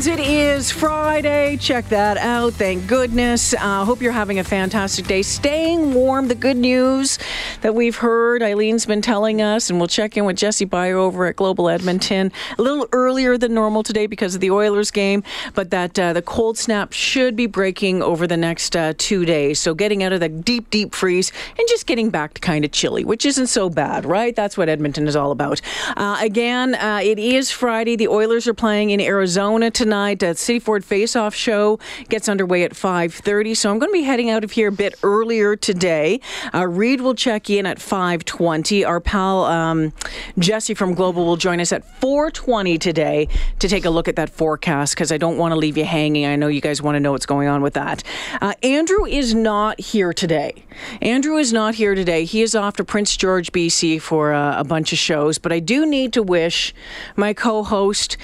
Friday. Is Friday. Check that out. Thank goodness. Uh, hope you're having a fantastic day. Staying warm. The good news that we've heard, Eileen's been telling us, and we'll check in with Jesse Beyer over at Global Edmonton a little earlier than normal today because of the Oilers game, but that uh, the cold snap should be breaking over the next uh, two days. So getting out of the deep, deep freeze and just getting back to kind of chilly, which isn't so bad, right? That's what Edmonton is all about. Uh, again, uh, it is Friday. The Oilers are playing in Arizona tonight. City Ford Face-Off show gets underway at 5:30. So I'm going to be heading out of here a bit earlier today. Uh, Reed will check in at 5:20. Our pal um, Jesse from Global will join us at 4:20 today to take a look at that forecast because I don't want to leave you hanging. I know you guys want to know what's going on with that. Uh, Andrew is not here today. Andrew is not here today. He is off to Prince George, BC for uh, a bunch of shows. But I do need to wish my co-host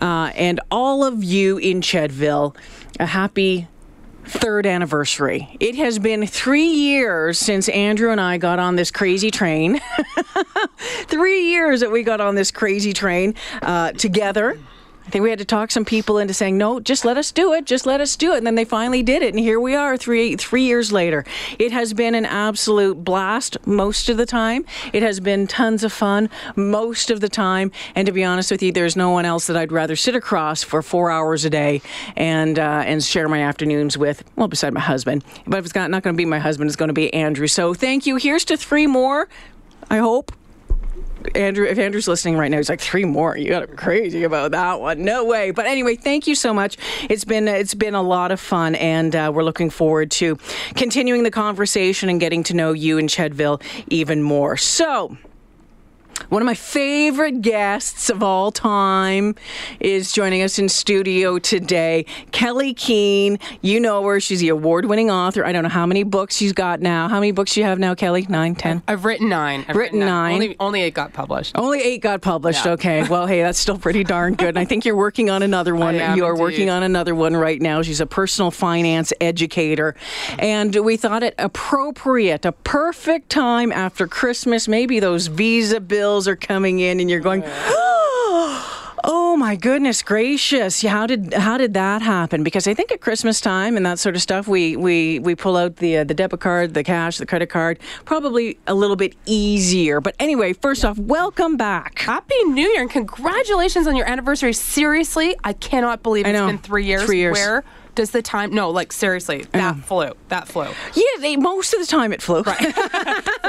uh, and all of you in Chedville a happy third anniversary. It has been three years since Andrew and I got on this crazy train. three years that we got on this crazy train uh, together. I think we had to talk some people into saying, no, just let us do it. Just let us do it. And then they finally did it. And here we are three, three years later. It has been an absolute blast most of the time. It has been tons of fun most of the time. And to be honest with you, there's no one else that I'd rather sit across for four hours a day and, uh, and share my afternoons with, well, beside my husband. But if it's not, not going to be my husband, it's going to be Andrew. So thank you. Here's to three more, I hope. Andrew, if Andrew's listening right now, he's like three more. You got to be crazy about that one. No way. But anyway, thank you so much. It's been it's been a lot of fun, and uh, we're looking forward to continuing the conversation and getting to know you and Chedville even more. So. One of my favorite guests of all time is joining us in studio today. Kelley Keehn. You know her. She's the award winning author. I don't know how many books she's got now. How many books do you have now, Kelly? Nine, ten? I've written nine. I've Written nine. Only, only eight got published. Only eight got published. Yeah. Okay. Well, hey, that's still pretty darn good. And I think you're working on another one. am you are indeed. working on another one right now. She's a personal finance educator. And we thought it appropriate, a perfect time after Christmas. Maybe those visa bills are coming in and you're going, Oh my goodness gracious! How did how did that happen? Because I think at Christmas time and that sort of stuff, we we we pull out the uh, the debit card, the cash, the credit card, probably a little bit easier. But anyway, first off, welcome back. Happy New Year and congratulations on your anniversary. Seriously, I cannot believe it's been three years. Three years. Where does the time? No, like seriously, that flew. That flew. Yeah, they, most of the time it flew.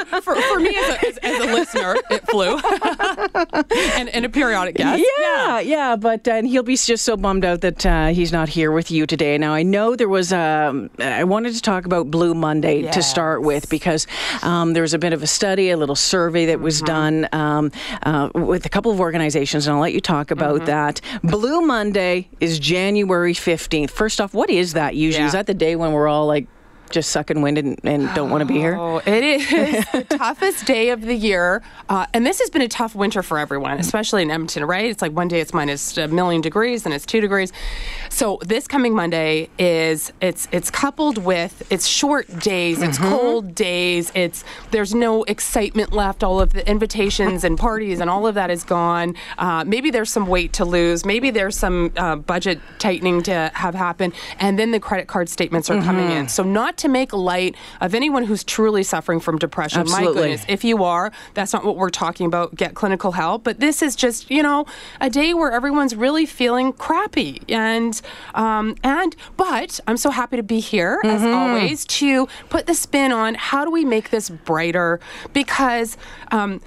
For, for me as a, as, as a listener, it flew. and, and a periodic guest. Yeah, yeah, but uh, and he'll be just so bummed out that uh, he's not here with you today. Now I know there was. Um, I wanted to talk about Blue Monday to start with because um, there was a bit of a study, a little survey that was done um, uh, with a couple of organizations, and I'll let you talk about that. Blue Monday is January fifteenth. First off, what is that usually? Yeah. Is that the day when we're all like just sucking wind and, and don't want to be here? Oh, it is the toughest day of the year. Uh, and this has been a tough winter for everyone, especially in Edmonton, right? It's like one day it's minus a million degrees and it's two degrees. So this coming Monday is it's it's coupled with it's short days, it's cold days, it's there's no excitement left. All of the invitations and parties and all of that is gone. Uh, maybe there's some weight to lose. Maybe there's some uh, budget tightening to have happen. And then the credit card statements are coming in. So not to make light of anyone who's truly suffering from depression. Absolutely. My goodness, if you are, that's not what we're talking about. Get clinical help. But this is just, you know, a day where everyone's really feeling crappy. And, um, and, but I'm so happy to be here, as always, to put the spin on how do we make this brighter? Because, um,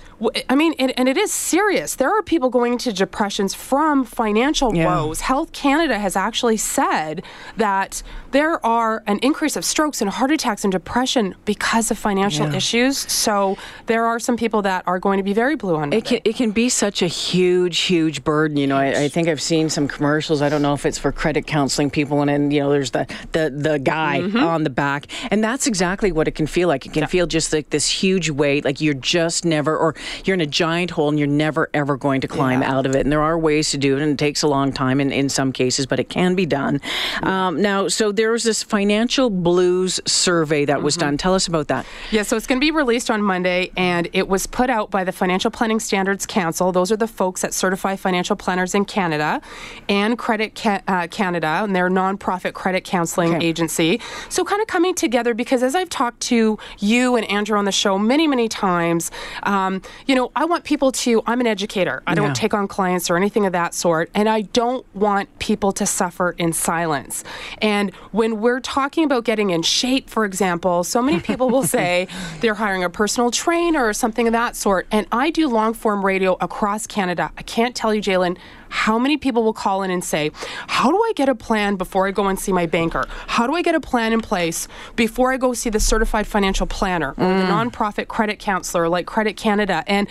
I mean, and, and it is serious. There are people going into depressions from financial Yeah. woes. Health Canada has actually said that there are an increase of strokes and heart attacks and depression because of financial Yeah. issues. So there are some people that are going to be very blue on It can, it can be such a huge, huge burden. You know, I, I think I've seen some commercials. I don't know if it's for credit counseling people, and then you know, there's the the, the guy Mm-hmm. on the back, and that's exactly what it can feel like. It can feel just like this huge weight, like you're just never, or you're in a giant hole, and you're never ever going to climb out of it. And there are ways to do it, and it takes a long time in, in some cases, but it can be done. Um, now, so there was this financial blues survey that Mm-hmm. was done. Tell us about that. Yeah, so it's going to be released on Monday, and it was put out by the Financial Planning Standards Council. Those are the folks that certify financial planners in Canada, and Credit Ca- uh, Canada, and their nonprofit credit counseling Okay. agency. So, kind of coming together because as I've talked to you and Andrew on the show many, many times, um, you know, I want people to. I'm an educator. I don't take on clients or anything of that sort, and I don't want people to suffer in silence. And when we're talking about getting in shape, for example, so many people will say they're hiring a personal trainer or something of that sort. And I do long form radio across Canada. I can't tell you, J'lyn, how many people will call in and say, How do I get a plan before I go and see my banker? How do I get a plan in place before I go see the certified financial planner or the mm. nonprofit credit counselor like Credit Canada? And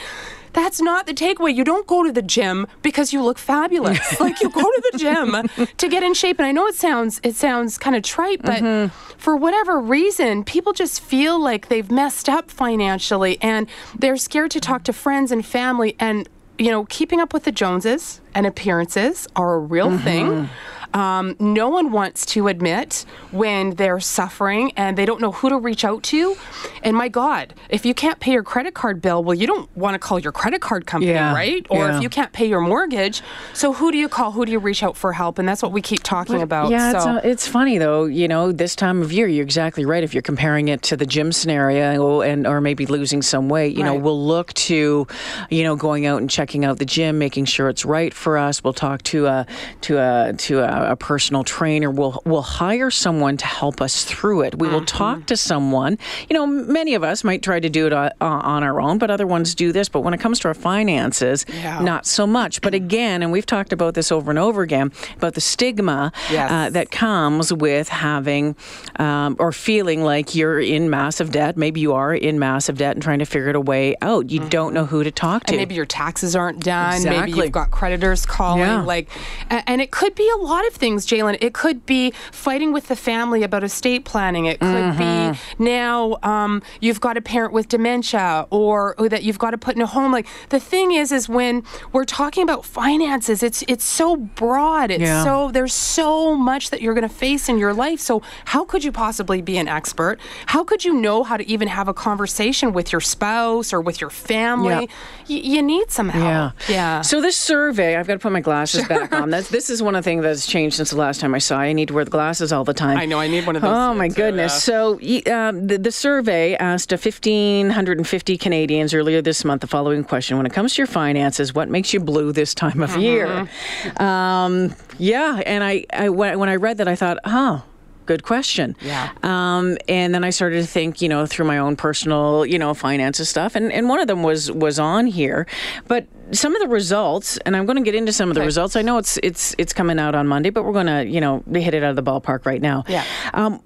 that's not the takeaway. You don't go to the gym because you look fabulous. like you go to the gym to get in shape. And I know it sounds it sounds kind of trite, but mm-hmm. for whatever reason, people just feel like they've messed up financially and they're scared to talk to friends and family and you know, keeping up with the Joneses and appearances are a real thing. Mm-hmm. Um, no one wants to admit when they're suffering and they don't know who to reach out to. And my God, if you can't pay your credit card bill, well, you don't want to call your credit card company, Yeah, right? Or yeah. if you can't pay your mortgage, so who do you call? Who do you reach out for help? And that's what we keep talking about. Yeah, it's, so. uh, it's funny though. You know, this time of year, you're exactly right. If you're comparing it to the gym scenario, and or maybe losing some weight, you know, we'll look to, you know, going out and checking out the gym, making sure it's right for us. We'll talk to a to a to a, a personal trainer. We'll we'll hire someone to help us through it. We will talk to someone. You know, many of us might try to do it uh, on our own, but other ones do this. But when it comes to our finances, Yeah. not so much. But again, and we've talked about this over and over again about the stigma Yes. uh, that comes with having um, or feeling like you're in massive debt. Maybe you are in massive debt and trying to figure it a way out. You don't know who to talk to. And maybe your taxes aren't done. Maybe you've got creditors calling. Yeah. Like, and it could be a lot of things, J'lyn. It could be fighting with the family about estate planning. It could Mm-hmm. be now um, you've got a parent with dementia, or, or that you've got to put in a home. Like the thing is, is when we're talking about finances, it's it's so broad. It's Yeah. so there's so much that you're going to face in your life. So how could you possibly be an expert? How could you know how to even have a conversation with your spouse or with your family? Y- you need some help. Yeah. Yeah. So this survey, I've got to put my glasses back on. That's this is one of the things that's changed since the last time I saw. you. I need to wear the glasses all the time. I know, I need one of those Oh my goodness. yeah. So um, the, the survey asked a 1,550 Canadians earlier this month the following question: When it comes to your finances, what makes you blue this time of year? Mm-hmm. Um, yeah, and I, I when when I read that, I thought, huh. Good question. Yeah. Um, and then I started to think, you know, through my own personal, you know, finances stuff, and, and one of them was was on here. But some of the results, and I'm going to get into some of the Okay. results. I know it's it's it's coming out on Monday, but we're going to, you know, hit it out of the ballpark right now. Yeah. Um,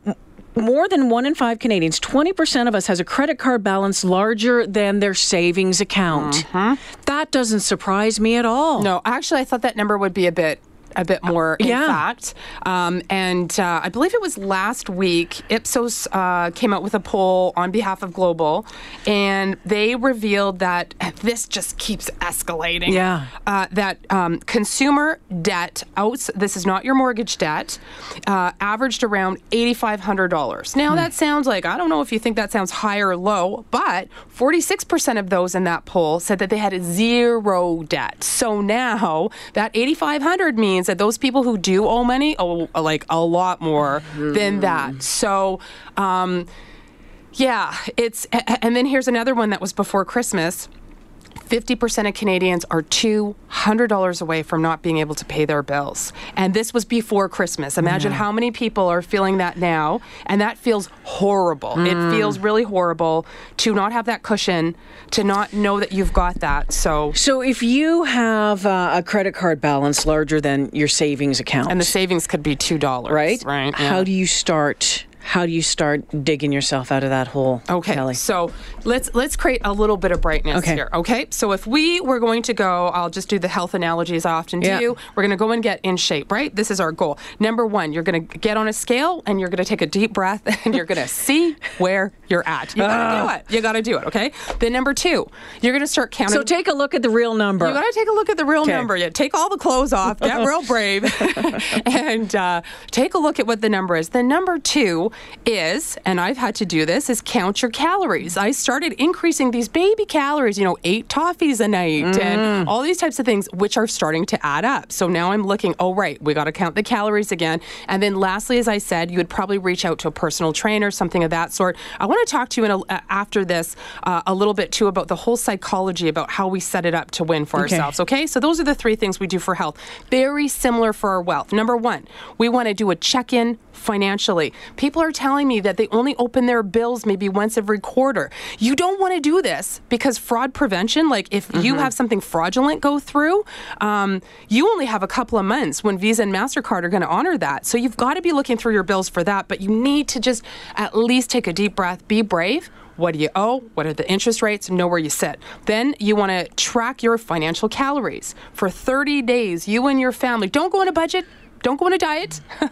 more than one in five Canadians, 20% of us has a credit card balance larger than their savings account. That doesn't surprise me at all. No, actually, I thought that number would be a bit a bit more in yeah. fact. Um, and uh, I believe it was last week, Ipsos uh, came out with a poll on behalf of Global, and they revealed that this just keeps escalating. Yeah. Uh, that um, consumer debt, outs- this is not your mortgage debt, uh, averaged around $8,500. Now, that sounds like, I don't know if you think that sounds high or low, but 46% of those in that poll said that they had zero debt. So now that 8,500 means that those people who do owe money owe like a lot more than that. So, um, yeah, it's, and then here's another one that was before Christmas. 50% of Canadians are $200 away from not being able to pay their bills. And this was before Christmas. Imagine how many people are feeling that now. And that feels horrible. It feels really horrible to not have that cushion, to not know that you've got that. So, So if you have uh, a credit card balance larger than your savings account, and the savings could be $2. right? Right. How do you start? How do you start digging yourself out of that hole? Okay, Kelly? so let's let's create a little bit of brightness Okay. here. Okay, so if we were going to go, I'll just do the health analogies I often Yeah. do. We're going to go and get in shape, right? This is our goal. Number one, you're going to get on a scale and you're going to take a deep breath and you're going to see where you're at. You got to do it. You got to do it. Okay. Then number two, you're going to start counting. So take a look at the real number. You got to take a look at the real Okay. number. Yeah, take all the clothes off, get real brave, and uh, take a look at what the number is. The number two is, and I've had to do this, is count your calories. I started increasing these baby calories, you know, eight toffees a night Mm. and all these types of things, which are starting to add up. So now I'm looking, oh, right, we got to count the calories again. And then lastly, as I said, you would probably reach out to a personal trainer, something of that sort. I want to talk to you in a, uh, after this uh, a little bit too about the whole psychology about how we set it up to win for Okay. ourselves. Okay, so those are the three things we do for health. Very similar for our wealth. Number one, we want to do a check in financially. People are telling me that they only open their bills maybe once every quarter. You don't want to do this because fraud prevention, like if you have something fraudulent go through, um, you only have a couple of months when Visa and MasterCard are going to honor that. So you've got to be looking through your bills for that, but you need to just at least take a deep breath, be brave. What do you owe? What are the interest rates? Know where you sit. Then you want to track your financial calories. For 30 days, you and your family don't go on a budget, don't go on a diet.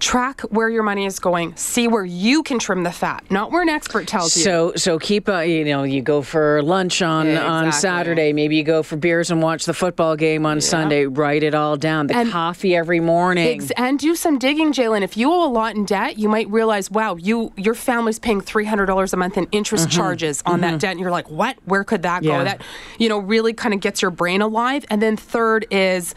track where your money is going, see where you can trim the fat, not where an expert tells you. So so keep uh, you know you go for lunch on Yeah, on. Saturday. Maybe you go for beers and watch the football game on Sunday. Write it all down. The And- coffee every morning. Ex- and do some digging, J'lyn. If you owe a lot in debt, you might realize, wow, you your family's paying three hundred dollars a month in interest charges on that debt, and you're like, what? Where could that Mm-hmm. Yeah. go? That you know really kind of gets your brain alive. And then third is.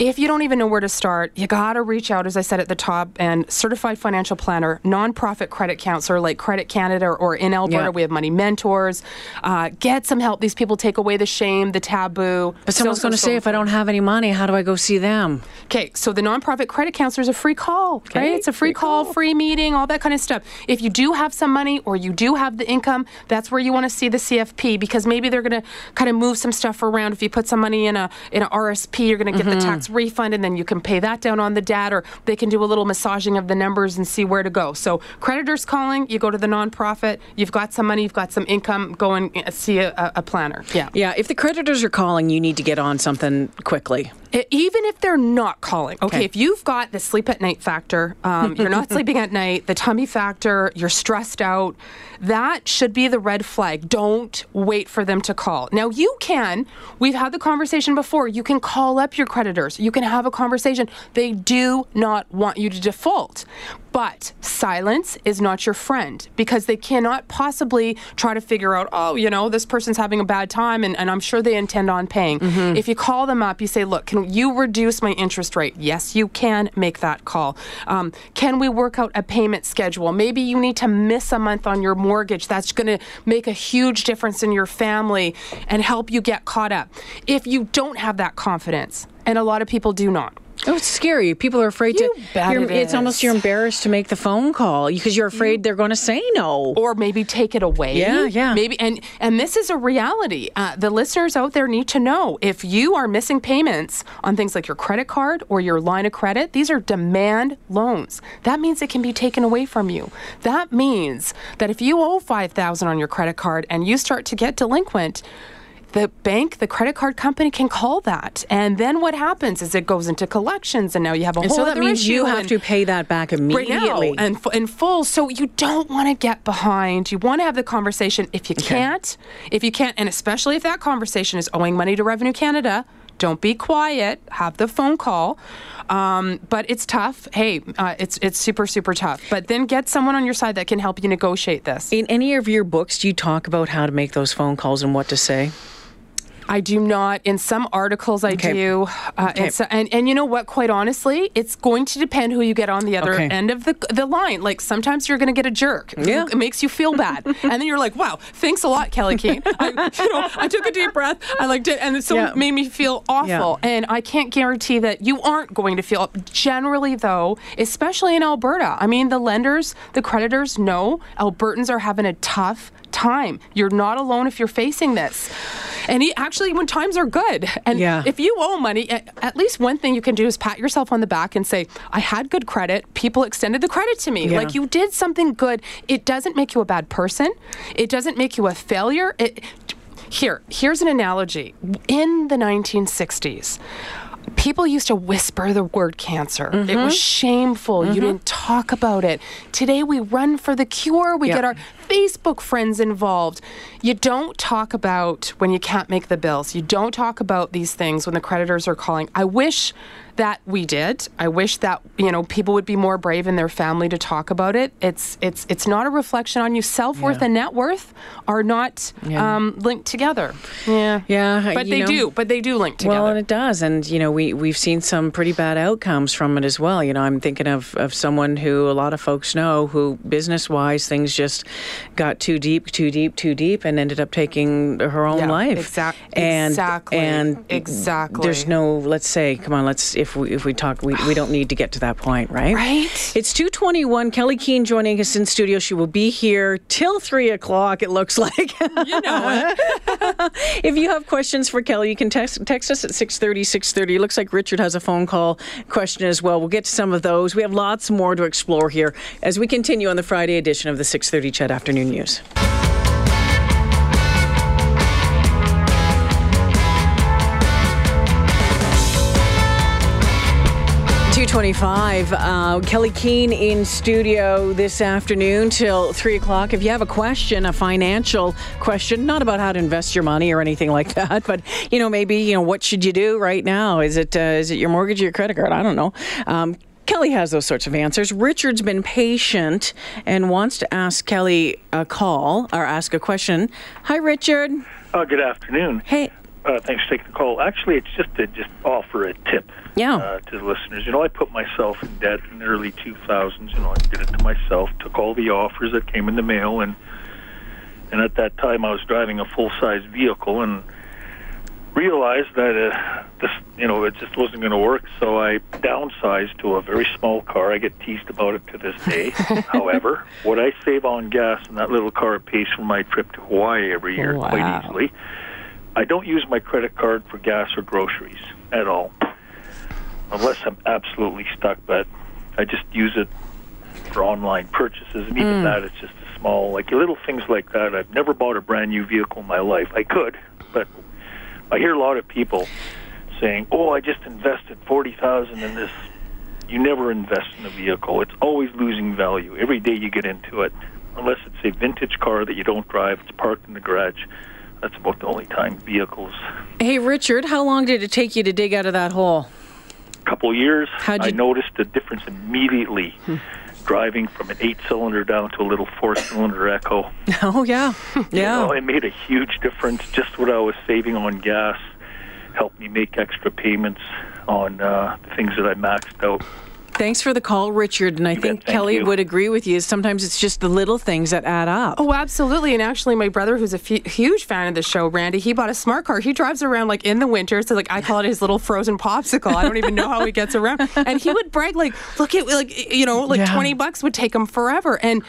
If you don't even know where to start, you got to reach out, as I said at the top, and certified financial planner, nonprofit credit counselor like Credit Canada or in Alberta, we have money mentors. Uh, get some help. These people take away the shame, the taboo. but someone's So, so, going to so say, if I don't have any money, how do I go see them? Okay, so the nonprofit credit counselor is a free call, right? It's a free, free call, call. free meeting, all that kind of stuff. If you do have some money or you do have the income, that's where you want to see the CFP because maybe they're going to kind of move some stuff around. If you put some money in a in a RSP, you're going to get the tax refund, and then you can pay that down on the debt, or they can do a little massaging of the numbers and see where to go. So creditors calling, you go to the nonprofit. You've got some money, you've got some income. Go and see a- a planner. Yeah. Yeah, if the creditors are calling, you need to get on something quickly. Even if they're not calling okay, Okay. if you've got the sleep at night factor um, you're not sleeping at night the tummy factor you're stressed out that should be the red flag. Don't wait for them to call. Now you can we've had the conversation before you can call up your creditors you can have a conversation. They do not want you to default but silence is not your friend because they cannot possibly try to figure out, oh, you know, this person's having a bad time and, and I'm sure they intend on paying. If you call them up, you say, look, can you reduce my interest rate? Yes, you can make that call. Um, can we work out a payment schedule? Maybe you need to miss a month on your mortgage. That's going to make a huge difference in your family and help you get caught up. If you don't have that confidence, and a lot of people do not, Oh, it's scary. People are afraid You to. bet it it's almost you're embarrassed to make the phone call because you're afraid they're going to say no. or maybe take it away. Yeah, yeah. Maybe and and this is a reality. Uh, the listeners out there need to know if you are missing payments on things like your credit card or your line of credit. These are demand loans. That means it can be taken away from you. That means that if you owe five thousand on your credit card and you start to get delinquent. The bank, the credit card company can call that. And then what happens is it goes into collections and now you have a and whole so that means you have to pay that back immediately right now and in full. So you don't want to get behind. You want to have the conversation. If you can't, if you can't, and especially if that conversation is owing money to Revenue Canada, don't be quiet. Have the phone call. Um, but it's tough. Hey, uh, it's it's super super tough. But then get someone on your side that can help you negotiate this. In any of your books, do you talk about how to make those phone calls and what to say? I do not. In some articles, I Okay. do. Uh, Okay. and, so, and and you know what? Quite honestly, it's going to depend who you get on the other Okay. end of the the line. Like sometimes you're going to get a jerk. Yeah. it makes you feel bad, and then you're like, "Wow, thanks a lot, Kelley Keehn." I, you know, I took a deep breath. I liked it, and so Yeah. it made me feel awful. And I can't guarantee that you aren't going to feel. Generally, though, especially in Alberta, I mean, the lenders, the creditors know Albertans are having a tough time. You're not alone if you're facing this. And he, actually, when times are good, and Yeah. if you owe money, at least one thing you can do is pat yourself on the back and say, "I had good credit. People extended the credit to me. Yeah. Like you did something good. It doesn't make you a bad person. It doesn't make you a failure. It, here, here's an analogy. In the 1960s, people used to whisper the word cancer. It Mm-hmm. was shameful. You didn't talk about it. Today, we run for the cure. We Yep. get our Facebook friends involved. You don't talk about when you can't make the bills. You don't talk about these things when the creditors are calling. I wish that we did. I wish that you know people would be more brave in their family to talk about it. It's it's it's not a reflection on you. Self worth Yeah. and net worth are not Yeah. um, linked together. Yeah, Yeah, but they know- do. But they do link together. Well, and it does, and you know, we we've seen some pretty bad outcomes from it as well. You know, I'm thinking of of someone who a lot of folks know who, business wise, things just got too deep, too deep, too deep, and ended up taking her own Yeah, life. exact- and exactly, and exactly. There's no. Let's say, come on, let's if we if we talk, we, we don't need to get to that point, right? Right. It's 2:21. Kelley Keehn joining us in studio. She will be here till three o'clock. It looks like. you know it. If you have questions for Kelly, you can text, text us at 630, 630. It looks like Richard has a phone call question as well. We'll get to some of those. We have lots more to explore here as we continue on the Friday edition of the 630 CHED Afternoon News. Two twenty-five. Uh, Kelley Keehn in studio this afternoon till three o'clock. If you have a question, a financial question, not about how to invest your money or anything like that, but you know, maybe you know, what should you do right now? Is it uh, is it your mortgage or your credit card? I don't know. Um, Kelly has those sorts of answers. Richard's been patient and wants to ask Kelly a call or ask a question. Hi, Richard. Uh, good afternoon. Hey. Uh, thanks for taking the call. Actually, it's just to just offer a tip Yeah. uh, to the listeners. You know, I put myself in debt in the early 2000s. You know, I did it to myself. Took all the offers that came in the mail, and and at that time, I was driving a full size vehicle and realized that uh, this, you know, it just wasn't going to work. So I downsized to a very small car. I get teased about it to this day. However, what I save on gas in that little car pays for my trip to Hawaii every year Wow. quite easily. I don't use my credit card for gas or groceries at all, unless I'm absolutely stuck. But I just use it for online purchases, and even hmm. that, it's just a small, like little things like that. I've never bought a brand new vehicle in my life. I could, but I hear a lot of people saying, "Oh, I just invested forty thousand in this." You never invest in a vehicle; it's always losing value every day you get into it. Unless it's a vintage car that you don't drive, it's parked in the garage. That's about the only time vehicles. Hey, Richard. How long did it take you to dig out of that hole? A couple years, How'd I you- noticed the difference immediately. Driving from an eight-cylinder down to a little four-cylinder Echo, Oh yeah, yeah. you know, it made a huge difference. Just what I was saving on gas helped me make extra payments on uh, the things that I maxed out. Thanks for the call, Richard. And I bet. think Thank Kelly you. would agree with you. Sometimes it's just the little things that add up. Oh, absolutely. And actually, my brother, who's a huge fan of the show, Randy, he bought a smart car. He drives around like in the winter. So, like, I call it his little frozen popsicle. I don't even know how he gets around. And he would brag, like, look at, like, you know, like Yeah. 20 bucks would take him forever. And it-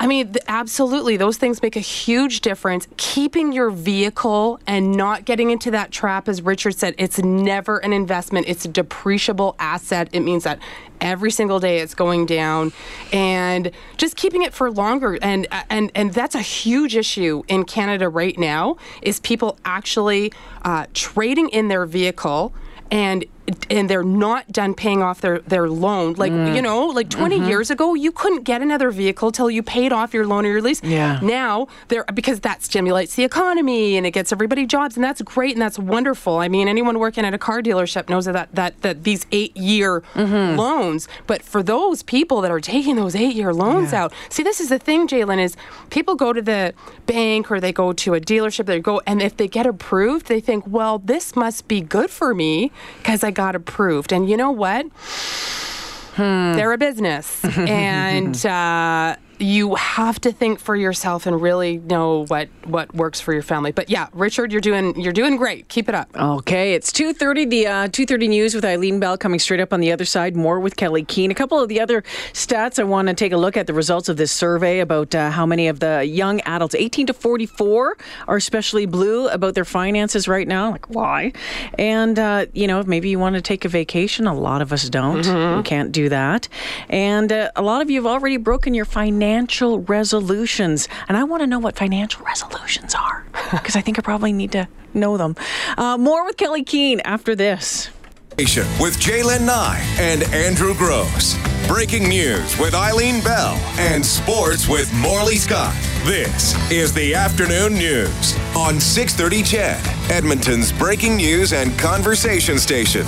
I mean, absolutely, those things make a huge difference. Keeping your vehicle and not getting into that trap, as Richard said, it's never an investment. It's a depreciable asset. It means that every single day it's going down, and just keeping it for longer. And and and that's a huge issue in Canada right now. Is people actually uh, trading in their vehicle and and they're not done paying off their, their loan. Like, Mm. you know, like 20 Mm-hmm. years ago, you couldn't get another vehicle till you paid off your loan or your lease. Yeah. Now, there because that stimulates the economy and it gets everybody jobs, and that's great and that's wonderful. I mean, anyone working at a car dealership knows that that, that these eight year Mm-hmm. loans. But for those people that are taking those eight year loans Yeah. out, see, this is the thing, J'lyn, is people go to the bank or they go to a dealership, they go, and if they get approved, they think, well, this must be good for me because I got approved. And you know what? They're a business, and uh, you have to think for yourself and really know what what works for your family. But yeah, Richard, you're doing you're doing great. Keep it up. Okay, it's 2.30, the uh, 2.30 news with Eileen Bell coming straight up on the other side. More with Kelley Keehn. A couple of the other stats I want to take a look at the results of this survey about uh, how many of the young adults, 18 to 44, are especially blue about their finances right now. Like, why? And, uh, you know, maybe you want to take a vacation. A lot of us don't. We can't do that. And uh, a lot of you have already broken your financial resolutions. And I want to know what financial resolutions are because I think I probably need to know them. Uh, more with Kelley Keehn after this. With J'lyn Nye and Andrew Grose. Breaking news with Eileen Bell and sports with Morley Scott. This is the afternoon news on 630 CHED, Edmonton's breaking news and conversation station.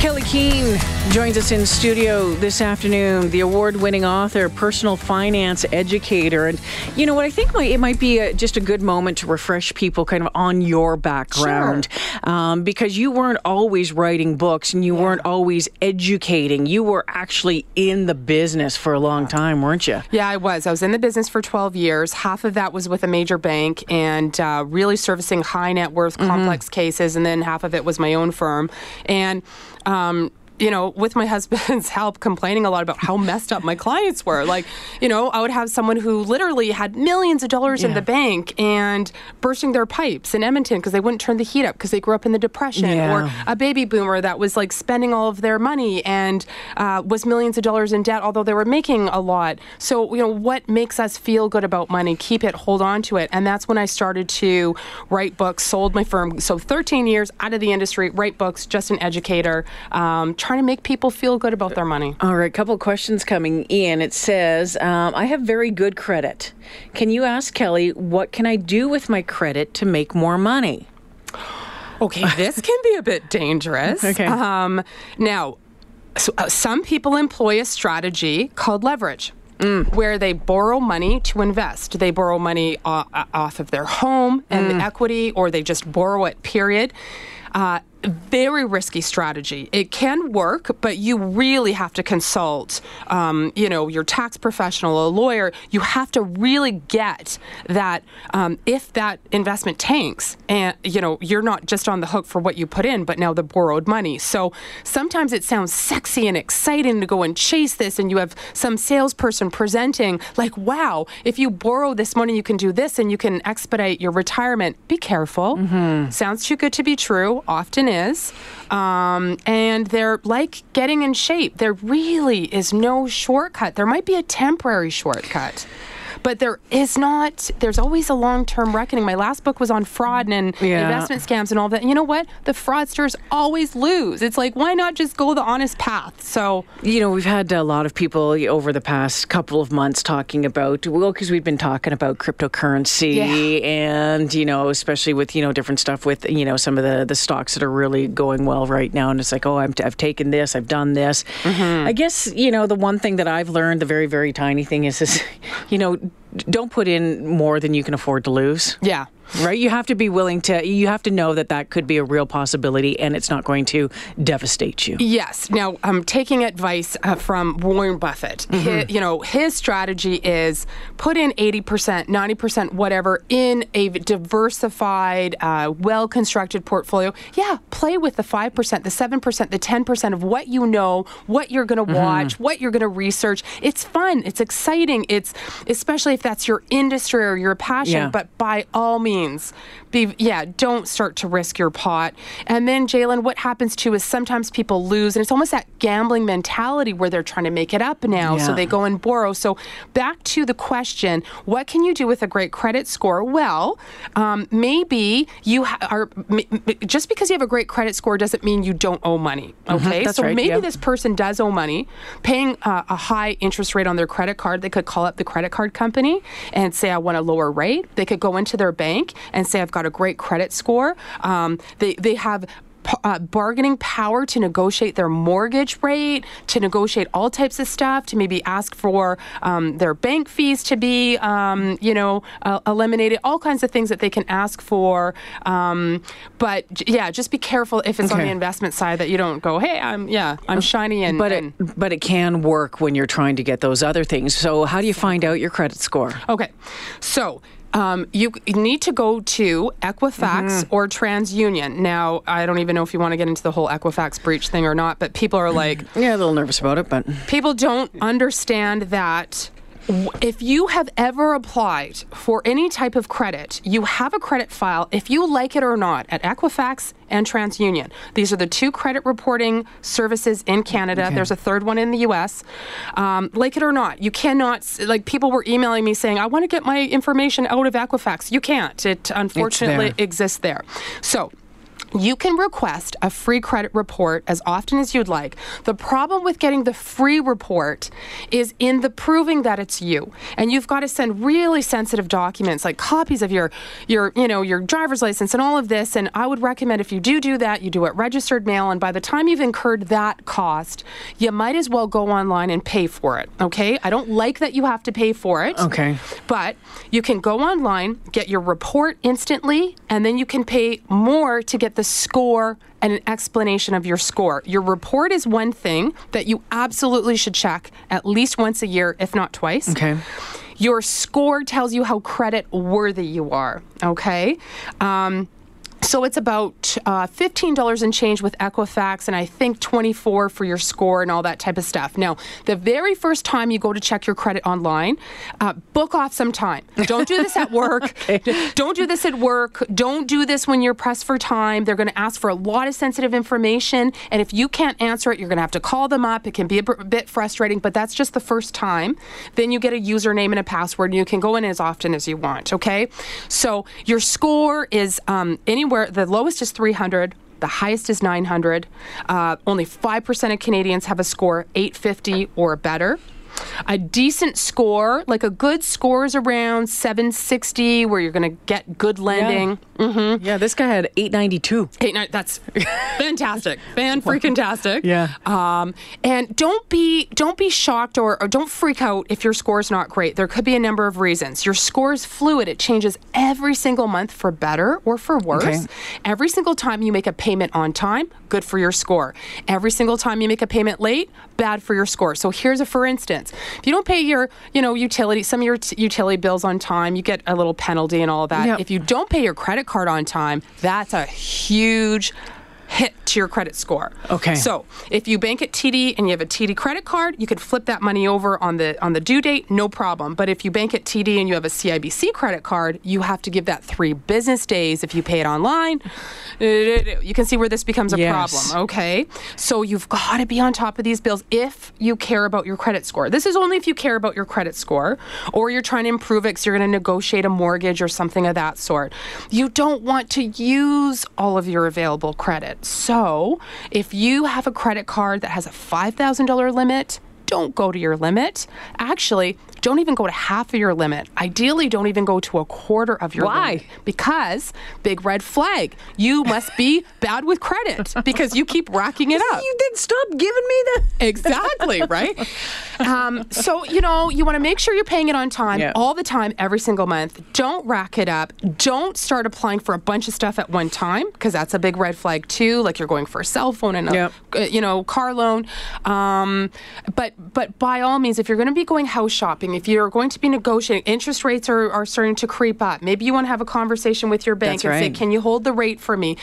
Kelley Keehn joins us in studio this afternoon, the award winning author, personal finance educator. And you know what? I think might, it might be a, just a good moment to refresh people kind of on your background um, because you weren't always writing books and you weren't always educating. You were actually in the business for a long time, weren't you? Yeah, I was. I was in the business for 12 years. Half of that was with a major bank and uh, really servicing high net worth complex cases, and then half of it was my own firm. And um, you know, with my husband's help, complaining a lot about how messed up my clients were. Like, you know, I would have someone who literally had millions of dollars in the bank and bursting their pipes in Edmonton because they wouldn't turn the heat up because they grew up in the Depression, Yeah. or a baby boomer that was like spending all of their money and uh, was millions of dollars in debt, although they were making a lot. So, you know, what makes us feel good about money? Keep it, hold on to it. And that's when I started to write books, sold my firm. So, 13 years out of the industry, write books, just an educator, um, trying to make people feel good about their money. All right, couple of questions coming in. It says, um, I have very good credit. Can you ask Kelly, what can I do with my credit to make more money? Okay, this can be a bit dangerous. Okay. Um, now, so, uh, some people employ a strategy called leverage. Where they borrow money to invest. They borrow money uh, off of their home and the equity, or they just borrow it, period. Uh, very risky strategy. It can work, but you really have to consult, um, you know, your tax professional, a lawyer. You have to really get that um, if that investment tanks, and you know, you're not just on the hook for what you put in, but now the borrowed money. So sometimes it sounds sexy and exciting to go and chase this, and you have some salesperson presenting like, "Wow, if you borrow this money, you can do this, and you can expedite your retirement." Be careful. Sounds too good to be true. Often is. Um, and they're like getting in shape. There really is no shortcut. There might be a temporary shortcut. But there is not, there's always a long term reckoning. My last book was on fraud and Yeah. investment scams and all that. And you know what? The fraudsters always lose. It's like, why not just go the honest path? So, You know, we've had a lot of people over the past couple of months talking about, well, because we've been talking about cryptocurrency Yeah. and, you know, especially with, you know, different stuff with, you know, some of the, the stocks that are really going well right now. And it's like, oh, I'm t- I've taken this, I've done this. Mm-hmm. I guess, you know, the one thing that I've learned, the very, very tiny thing is, is you know, don't put in more than you can afford to lose. yeah. Right? You have to be willing to, you have to know that that could be a real possibility and it's not going to devastate you. Yes. Now, I'm taking advice uh, from Warren Buffett. Hi- you know, his strategy is put in 80%, 90%, whatever, in a diversified, uh, well constructed portfolio. Yeah, play with the 5%, the 7%, the 10% of what you know, what you're going to watch, what you're going to research. It's fun. It's exciting. It's especially if that's your industry or your passion. Yeah. But by all means, be yeah, don't start to risk your pot. And then J'lyn, what happens too is sometimes people lose, and it's almost that gambling mentality where they're trying to make it up now, so they go and borrow. So back to the question, what can you do with a great credit score? Well, um, maybe you ha- are just because you have a great credit score doesn't mean you don't owe money. Okay, Mm-hmm. so right, maybe yeah. this person does owe money, paying uh, a high interest rate on their credit card. They could call up the credit card company and say, I want a lower rate. They could go into their bank and say, I've got a great credit score. Um, they, they have uh, bargaining power to negotiate their mortgage rate, to negotiate all types of stuff, to maybe ask for um, their bank fees to be, um, you know, uh, eliminated, all kinds of things that they can ask for. Um, but yeah, just be careful if it's on the investment side that you don't go, hey, I'm yeah, I'm shiny and. But and it but it can work when you're trying to get those other things. So how do you find out your credit score? Okay, so. Um, you need to go to Equifax or TransUnion. Now, I don't even know if you want to get into the whole Equifax breach thing or not, but people are like, Yeah, a little nervous about it, but people don't understand that if you have ever applied for any type of credit, you have a credit file, if you like it or not, at Equifax and TransUnion. These are the two credit reporting services in Canada. There's a third one in the US. Um, like it or not, you cannot, like, people were emailing me saying, I want to get my information out of Equifax. You can't. It unfortunately there. exists there. So, you can request a free credit report as often as you'd like. The problem with getting the free report is in the proving that it's you. And you've got to send really sensitive documents like copies of your your you know your driver's license and all of this and I would recommend if you do do that, you do it registered mail and by the time you've incurred that cost, you might as well go online and pay for it, okay? I don't like that you have to pay for it. Okay. But you can go online, get your report instantly, and then you can pay more to get the score and an explanation of your score. Your report is one thing that you absolutely should check at least once a year, if not twice. Okay. Your score tells you how credit worthy you are, okay? Um, so it's about uh, $15 and change with Equifax, and I think 24 for your score and all that type of stuff. Now, the very first time you go to check your credit online, uh, book off some time. Don't do this at work. D- Don't do this at work. Don't do this when you're pressed for time. They're going to ask for a lot of sensitive information, and if you can't answer it, you're going to have to call them up. It can be a bit frustrating, but that's just the first time. Then you get a username and a password, and you can go in as often as you want. Okay, so your score is um, anywhere. The lowest is 300. The highest is 900. Uh, only 5% of Canadians have a score 850 or better. A decent score, like a good score, is around 760, where you're going to get good lending. yeah, this guy had 892. Hey, no, that's fantastic, fan freaking tastic. Yeah. Um, and don't be don't be shocked or, or don't freak out if your score is not great. There could be a number of reasons. Your score is fluid; it changes every single month for better or for worse. Okay. Every single time you make a payment on time, good for your score. Every single time you make a payment late, bad for your score. So here's a for instance: if you don't pay your you know utility some of your t- utility bills on time, you get a little penalty and all of that. Yep. If you don't pay your credit card on time, that's a huge hit to your credit score. Okay. So if you bank at TD and you have a TD credit card, you could flip that money over on the on the due date, no problem. But if you bank at TD and you have a CIBC credit card, you have to give that three business days if you pay it online. You can see where this becomes a Yes. problem. Okay. So you've got to be on top of these bills if you care about your credit score. This is only if you care about your credit score or you're trying to improve it because you're going to negotiate a mortgage or something of that sort. You don't want to use all of your available credit. So if you have a credit card that has a $5,000 limit, don't go to your limit. Actually, don't even go to half of your limit. Ideally, don't even go to a quarter of your Why? limit. Because big red flag. You must be bad with credit because you keep racking it up. You did stop giving me the. Exactly, right? Um, so, you know, you want to make sure you're paying it on time Yeah. all the time, every single month. Don't rack it up. Don't start applying for a bunch of stuff at one time because that's a big red flag, too. Like you're going for a cell phone and a, Yep. uh, you know, car loan. Um, but, but by all means, if you're going to be going house shopping, if you're going to be negotiating, interest rates are, are starting to creep up. Maybe you want to have a conversation with your bank That's and say, can you hold the rate for me?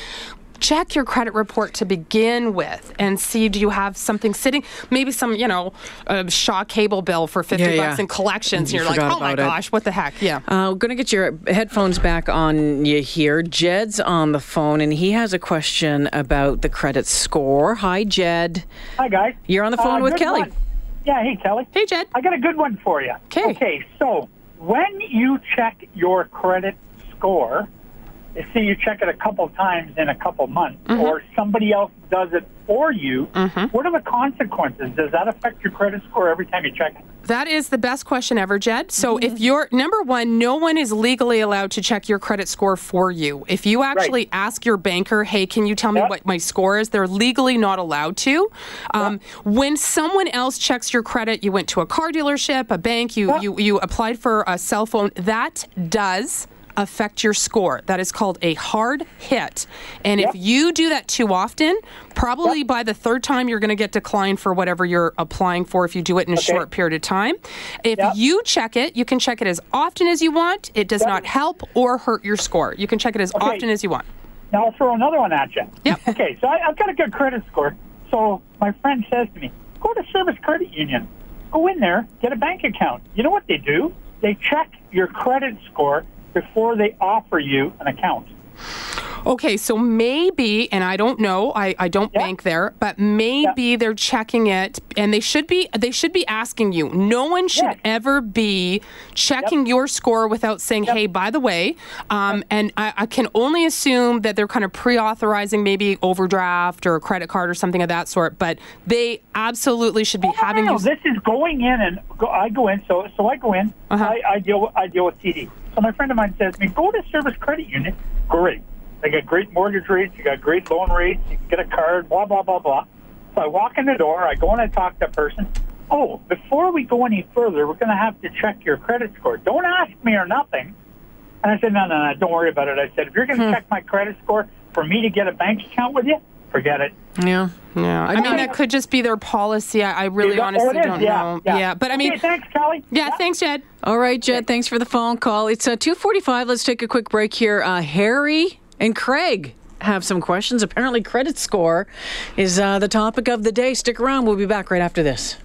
Check your credit report to begin with and see do you have something sitting, maybe some, you know, uh, Shaw cable bill for 50 Yeah, yeah. bucks in collections. You and you're like, oh my about it. gosh, what the heck? Yeah. Uh, we're going to get your headphones back on you here. Jed's on the phone, and he has a question about the credit score. Hi, Jed. Hi, guys. You're on the phone Uh, with Kelly. one. Yeah, hey, Kelly. Hey, Jed. I got a good one for you. 'Kay. Okay, so when you check your credit score, see you check it a couple times in a couple months, Mm-hmm. or somebody else does it for you, Mm-hmm. what are the consequences? Does that affect your credit score every time you check it? That is the best question ever, Jed. So, Mm-hmm. if you're number one, no one is legally allowed to check your credit score for you. If you actually ask your banker, hey, can you tell me Yep. what my score is? They're legally not allowed to. Um, When someone else checks your credit, you went to a car dealership, a bank, you, Yep. you, you applied for a cell phone, that does affect your score. That is called a hard hit. And Yep. if you do that too often, probably by the third time you're going to get declined for whatever you're applying for if you do it in a Okay. short period of time. If Yep. you check it, you can check it as often as you want. It does Yep. not help or hurt your score. You can check it as Okay. often as you want. Now I'll throw another one at you. Yep. Okay, so I, I've got a good credit score. So my friend says to me, go to Servus Credit Union. Go in there, get a bank account. You know what they do? They check your credit score before they offer you an account. Okay, so maybe, and I don't know, I, I don't Yeah. bank there, but maybe they're checking it, and they should be they should be asking you. No one should Yeah. ever be checking your score without saying, "Hey, by the way," um, and I, I can only assume that they're kind of pre-authorizing maybe overdraft or a credit card or something of that sort. But they absolutely should be having no, you. no, this is going in and go, I go in. So so I go in. Uh-huh. I, I deal I deal with TD. So my friend of mine says to me, go to Servus Credit Union. Great. They got great mortgage rates. You got great loan rates. You can get a card. Blah blah blah blah. So I walk in the door. I go in and I talk to a person. Oh, before we go any further, we're going to have to check your credit score. Don't ask me or nothing. And I said, no, no, no, don't worry about it. I said, if you're going to hmm. check my credit score for me to get a bank account with you, forget it. Yeah. yeah, I, mean mean- that could just be their policy. I, I really Yeah, honestly it is. don't yeah, know. Yeah. but I mean, okay, thanks, Kelley. yeah, thanks, Jed. All right, Jed, thanks for the phone call. It's uh, 245. Let's take a quick break here. Uh, Harry and Craig have some questions. Apparently, credit score is uh, the topic of the day. Stick around. We'll be back right after this.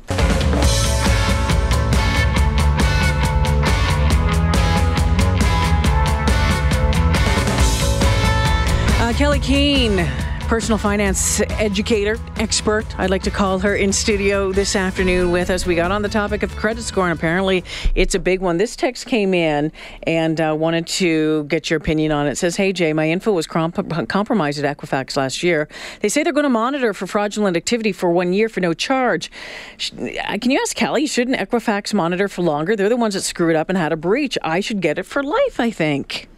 Uh, Kelley Keehn, personal finance educator, expert, I'd like to call her in studio this afternoon with us. We got on the topic of credit score, and apparently it's a big one. This text came in and uh, wanted to get your opinion on it. It says, Hey, Jay, my info was comp- compromised at Equifax last year. They say they're going to monitor for fraudulent activity for one year for no charge. Uh, Can you ask Kelley, shouldn't Equifax monitor for longer? They're the ones that screwed up and had a breach. I should get it for life, I think.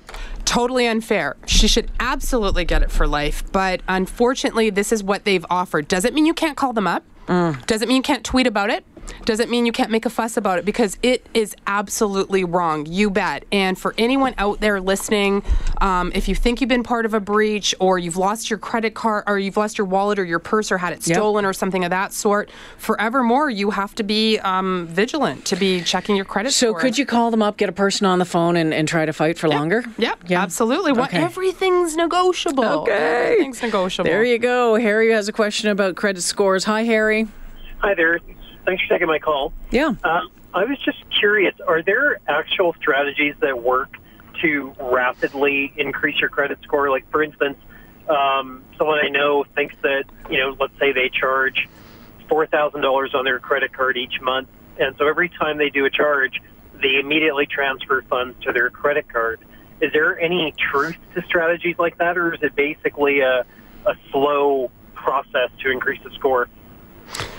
Totally unfair. She should absolutely get it for life. But unfortunately, this is what they've offered. Does it mean you can't call them up? Mm. Does it mean you can't tweet about it? Does it mean you can't make a fuss about it? Because it is absolutely wrong. You bet. And for anyone out there listening, um, if you think you've been part of a breach or you've lost your credit card or you've lost your wallet or your purse or had it Yep. stolen or something of that sort, forevermore, you have to be um, vigilant to be checking your credit score. So score. could you call them up, get a person on the phone, and, and try to fight for longer? Yep, Yeah. absolutely. What Okay. everything's negotiable. Okay. Everything's negotiable. There you go. Harry has a question about credit scores. Hi, Harry. Hi there. Thanks for taking my call. Yeah. Uh, I was just curious are there actual strategies that work to rapidly increase your credit score? Like, for instance, um, someone I know thinks that, you know, let's say they charge $4,000 on their credit card each month. And so every time they do a charge, they immediately transfer funds to their credit card. Is there any truth to strategies like that, or is it basically a, a slow process to increase the score?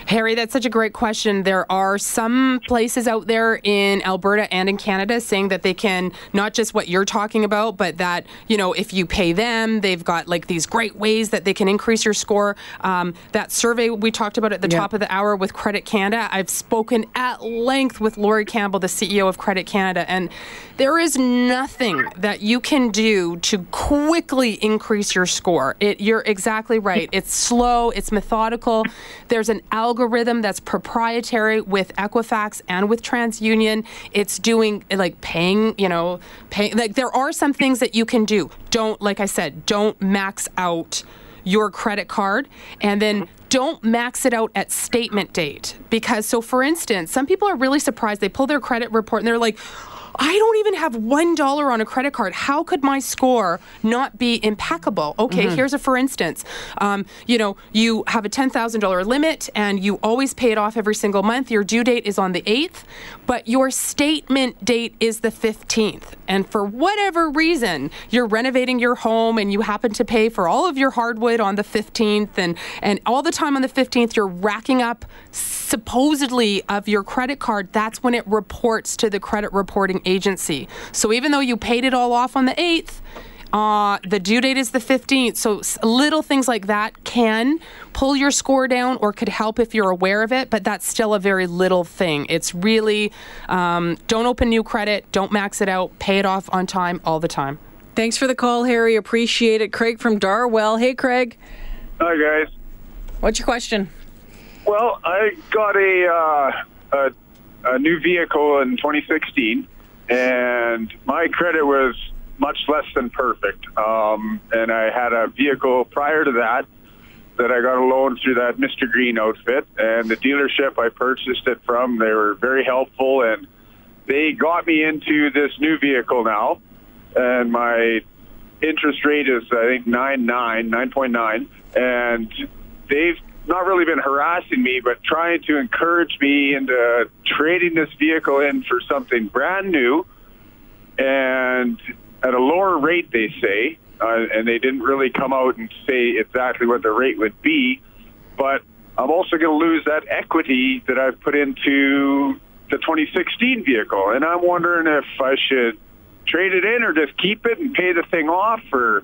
Harry, that's such a great question. There are some places out there in Alberta and in Canada saying that they can not just what you're talking about, but that, you know, if you pay them, they've got like these great ways that they can increase your score. Um, that survey we talked about at the Yeah. top of the hour with Credit Canada, I've spoken at length with Laurie Campbell, the CEO of Credit Canada, and there is nothing that you can do to quickly increase your score. It, you're exactly right. It's slow, it's methodical. There's an algorithm that's proprietary with Equifax and with TransUnion. It's doing like paying, you know, paying like there are some things that you can do. Don't like I said, don't max out your credit card and then don't max it out at statement date because so for instance some people are really surprised they pull their credit report and they're like I don't even have one dollar on a credit card. How could my score not be impeccable? Okay, here's a for instance. Um, you know, you have a ten thousand dollar limit, and you always pay it off every single month. Your due date is on the eighth, but your statement date is the fifteenth. And for whatever reason, you're renovating your home, and you happen to pay for all of your hardwood on the fifteenth, and and all the time on the fifteenth, you're racking up supposedly of your credit card. That's when it reports to the credit reporting agency. So even though you paid it all off on the 8th, uh, the due date is the 15th. So little things like that can pull your score down or could help if you're aware of it, but that's still a very little thing. It's really um, don't open new credit, don't max it out, pay it off on time all the time. Thanks for the call, Harry. Appreciate it. Craig from Darwell. Hey, Craig. Hi guys. What's your question? Well, I got a uh, a, a new vehicle in 2016, and my credit was much less than perfect. Um, and I had a vehicle prior to that that I got a loan through that Mr. Green outfit, and the dealership I purchased it from, they were very helpful, and they got me into this new vehicle now, and my interest rate is I think nine nine nine point nine, and they've not really been harassing me, but trying to encourage me into trading this vehicle in for something brand new and at a lower rate, they say. Uh, and they didn't really come out and say exactly what the rate would be. But I'm also going to lose that equity that I've put into the 2016 vehicle. And I'm wondering if I should trade it in or just keep it and pay the thing off or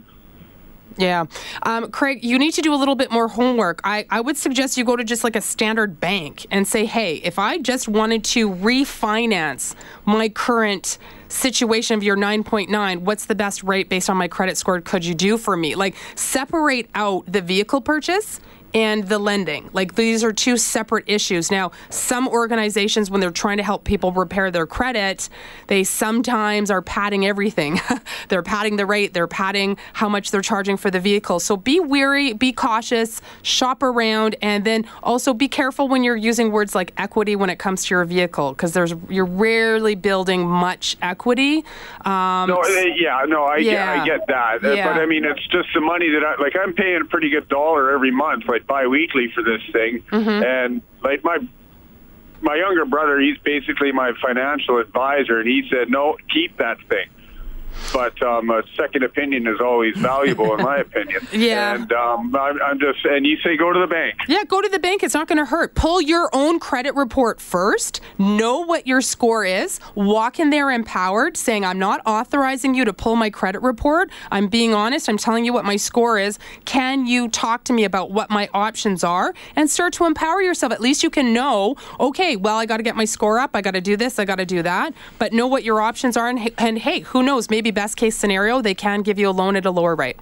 Yeah. Um, Craig, you need to do a little bit more homework. I, I would suggest you go to just like a standard bank and say, hey, if I just wanted to refinance my current situation of your 9.9, what's the best rate based on my credit score could you do for me? Like, separate out the vehicle purchase and the lending. Like these are two separate issues. Now, some organizations, when they're trying to help people repair their credit, they sometimes are padding everything. they're padding the rate, they're padding how much they're charging for the vehicle. So be wary, be cautious, shop around, and then also be careful when you're using words like equity when it comes to your vehicle, because there's you're rarely building much equity. Um, No, uh, yeah, no, I get, Yeah. I get that. Uh, Yeah. But I mean, it's just the money that I like. I'm paying a pretty good dollar every month, like biweekly, for this thing, Mm-hmm. and like my my younger brother, he's basically my financial advisor, and he said, no, keep that thing. But um, a second opinion is always valuable, in my opinion. Yeah. And um, I'm, I'm just, and you say go to the bank. Yeah, go to the bank. It's not going to hurt. Pull your own credit report first. Know what your score is. Walk in there empowered, saying, I'm not authorizing you to pull my credit report. I'm being honest. I'm telling you what my score is. Can you talk to me about what my options are? And start to empower yourself. At least you can know, okay, well, I got to get my score up. I got to do this. I got to do that. But know what your options are. And, and hey, who knows? Maybe best case scenario, they can give you a loan at a lower rate.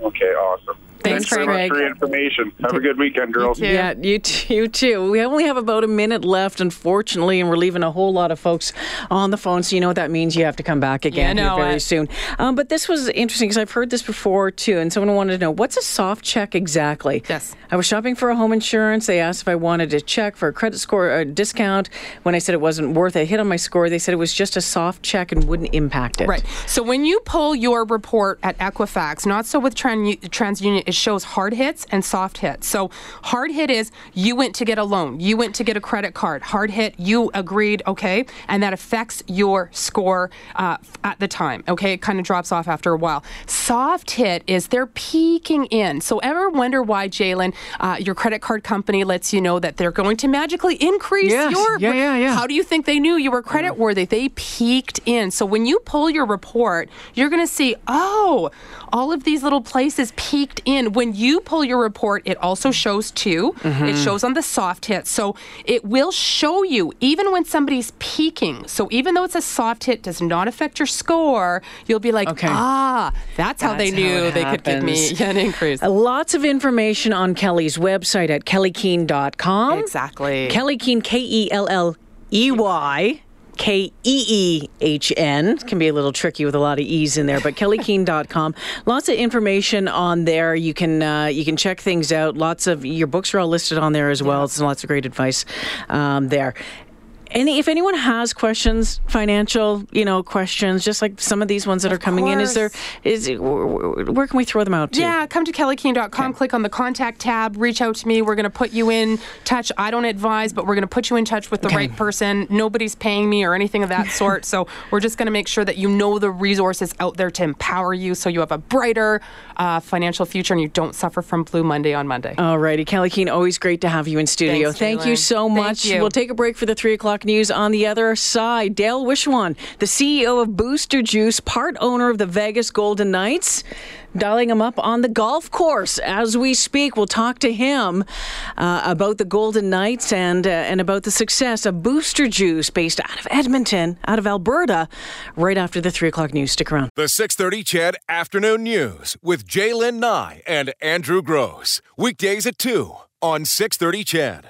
Okay, awesome. Thanks, very Craig. much for your information. Have a good weekend, girls. too. Yeah, you, t- you too. We only have about a minute left, unfortunately, and we're leaving a whole lot of folks on the phone. So you know what that means. You have to come back again You know here very it. soon. Um, but this was interesting because I've heard this before too, and someone wanted to know what's a soft check exactly. Yes. I was shopping for a home insurance. They asked if I wanted to check for a credit score a discount. When I said it wasn't worth a hit on my score, they said it was just a soft check and wouldn't impact it. Right. So when you pull your report at Equifax, not so with Tran- TransUnion, it shows hard hits and soft hits. So hard hit is you went to get a loan, you went to get a credit card. Hard hit, you agreed, okay, and that affects your score uh, at the time. Okay, it kind of drops off after a while. Soft hit is they're peeking in. So ever wonder why J'lyn, uh, your credit card company lets you know that they're going to magically increase Yes. your? Yeah, yeah, yeah. How do you think they knew you were credit worthy? They peeked in. So when you pull your report, you're going to see, oh, all of these little places peaked in. When you pull your report, it also shows too. It shows on the soft hit. So it will show you even when somebody's peaking. So even though it's a soft hit, does not affect your score. You'll be like, Okay. ah, that's, how they That's how knew they could give me an increase. Lots of information on Kelley's website at kelleykeehn.com. Exactly. Kelley Keehn, K E L L E Y. K E E H N can be a little tricky with a lot of E's in there, but kelleykeehn.com. Lots of information on there. You can uh, you can check things out. Lots of your books are all listed on there as well. It's lots of great advice um, there. Any if anyone has questions, financial, you know, questions, just like some of these ones that Of are coming in, is there course. is where can we throw them out to? Yeah, come to kelleykeehn.com, click on the contact tab, reach out to me. We're going to put you in touch. I don't advise, but we're going to put you in touch with the Okay. right person. Nobody's paying me or anything of that sort. so we're just going to make sure that you know the resources out there to empower you so you have a brighter uh, financial future and you don't suffer from Blue Monday on Monday. All righty, Kelley Keehn, always great to have you in studio. Thanks, Thank you J'lyn. so Thank much. you. We'll take a break for the three o'clock news. On the other side, Dale Wishewan, the CEO of Booster Juice, part owner of the Vegas Golden Knights, dialing him up on the golf course as we speak. We'll talk to him uh, about the Golden Knights and uh, and about the success of Booster Juice, based out of Edmonton, out of Alberta. Right after the three o'clock news. Stick around. The 630 CHED Afternoon News with J'lyn Nye and Andrew Grose. Weekdays at 2 on 630 CHED.